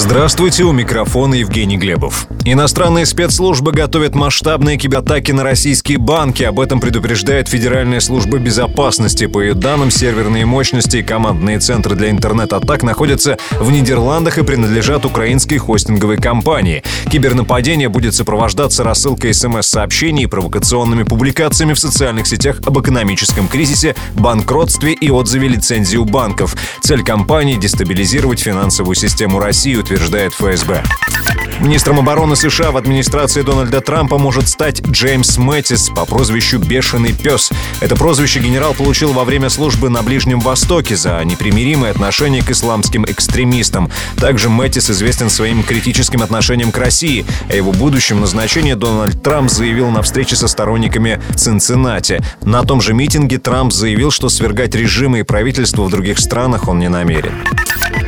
Здравствуйте, у микрофона Евгений Глебов. Иностранные спецслужбы готовят масштабные кибератаки на российские банки. Об этом предупреждает Федеральная служба безопасности. По ее данным, серверные мощности и командные центры для интернет-атак находятся в Нидерландах и принадлежат украинской хостинговой компании. Кибернападение будет сопровождаться рассылкой смс-сообщений и провокационными публикациями в социальных сетях об экономическом кризисе, банкротстве и отзыве лицензии у банков. Цель компании – дестабилизировать финансовую систему России утверждает ФСБ. Министром обороны США в администрации Дональда Трампа может стать Джеймс Мэттис по прозвищу «Бешеный пес». Это прозвище генерал получил во время службы на Ближнем Востоке за непримиримое отношение к исламским экстремистам. Также Мэттис известен своим критическим отношением к России. О его будущем назначении Дональд Трамп заявил на встрече со сторонниками в Цинциннати. На том же митинге Трамп заявил, что свергать режимы и правительства в других странах он не намерен.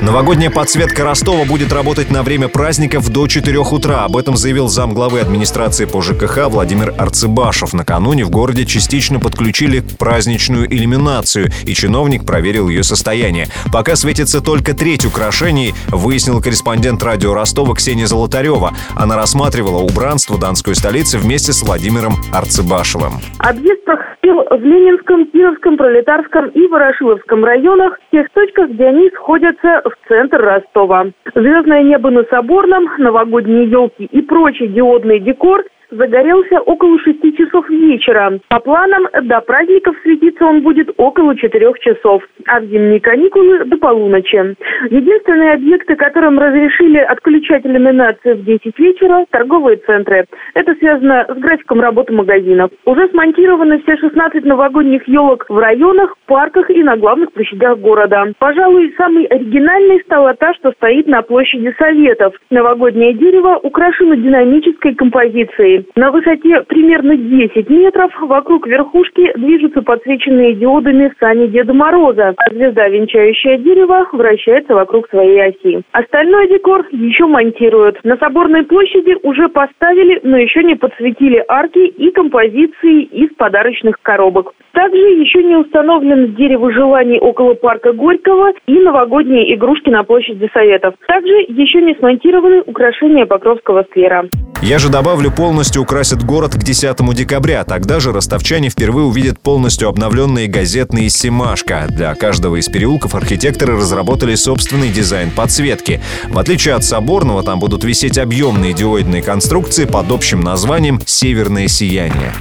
Новогодняя подсветка Ростова будет работать на время праздников до 4 утра. Об этом заявил замглавы администрации по ЖКХ Владимир Арцебашев. Накануне в городе частично подключили праздничную иллюминацию, и чиновник проверил ее состояние. Пока светится только треть украшений, выяснил корреспондент радио Ростова Ксения Золотарева. Она рассматривала убранство Донской столицы вместе с Владимиром Арцебашевым. Объезд проходил в Ленинском, Кировском, Пролетарском и Ворошиловском районах, в тех точках, где они сходятся в центр Ростова. Звездное небо на Соборном, новогодние елки и прочий диодный декор загорелся около шести часов вечера. По планам, до праздников светиться он будет около четырех часов, а в зимние каникулы до полуночи. Единственные объекты, которым разрешили отключать иллюминацию в 10 вечера – торговые центры. Это связано с графиком работы магазинов. Уже смонтированы все 16 новогодних елок в районах, парках и на главных площадях города. Пожалуй, самой оригинальной стала та, что стоит на площади Советов. Новогоднее дерево украшено динамической композицией. На высоте примерно 10 метров вокруг верхушки движутся подсвеченные диодами сани Деда Мороза, а звезда, венчающая дерево, вращается вокруг своей оси. Остальной декор еще монтируют. На Соборной площади уже поставили, но еще не подсветили арки и композиции из подарочных коробок. Также еще не установлен дерево желаний около парка Горького и новогодние игрушки на площади Советов. Также еще не смонтированы украшения Покровского сквера. Я же добавлю, полностью украсят город к 10 декабря. Тогда же ростовчане впервые увидят полностью обновленные газетные «Семашко». Для каждого из переулков архитекторы разработали собственный дизайн подсветки. В отличие от Соборного, там будут висеть объемные диоидные конструкции под общим названием «Северное сияние».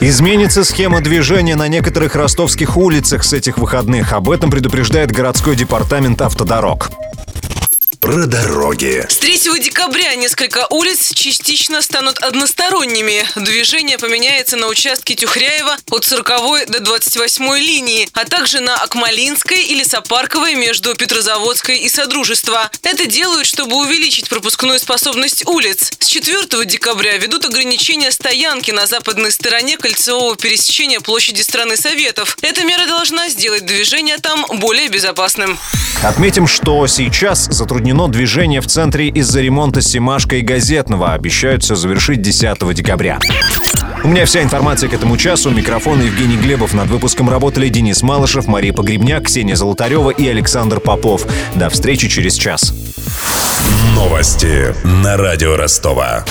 Изменится схема движения на некоторых ростовских улицах с этих выходных. Об этом предупреждает городской департамент автодорог про дороги. С 3 декабря несколько улиц частично станут односторонними. Движение поменяется на участке Тюхряева от 40 до 28 линии, а также на Акмалинской и Лесопарковой между Петрозаводской и Содружества. Это делают, чтобы увеличить пропускную способность улиц. С 4 декабря ведут ограничения стоянки на западной стороне кольцевого пересечения площади страны Советов. Эта мера должна сделать движение там более безопасным. Отметим, что сейчас затруднено движение в центре из-за ремонта Симашка и Газетного. Обещают все завершить 10 декабря. У меня вся информация к этому часу. Микрофон Евгений Глебов. Над выпуском работали Денис Малышев, Мария Погребняк, Ксения Золотарева и Александр Попов. До встречи через час. Новости на радио Ростова.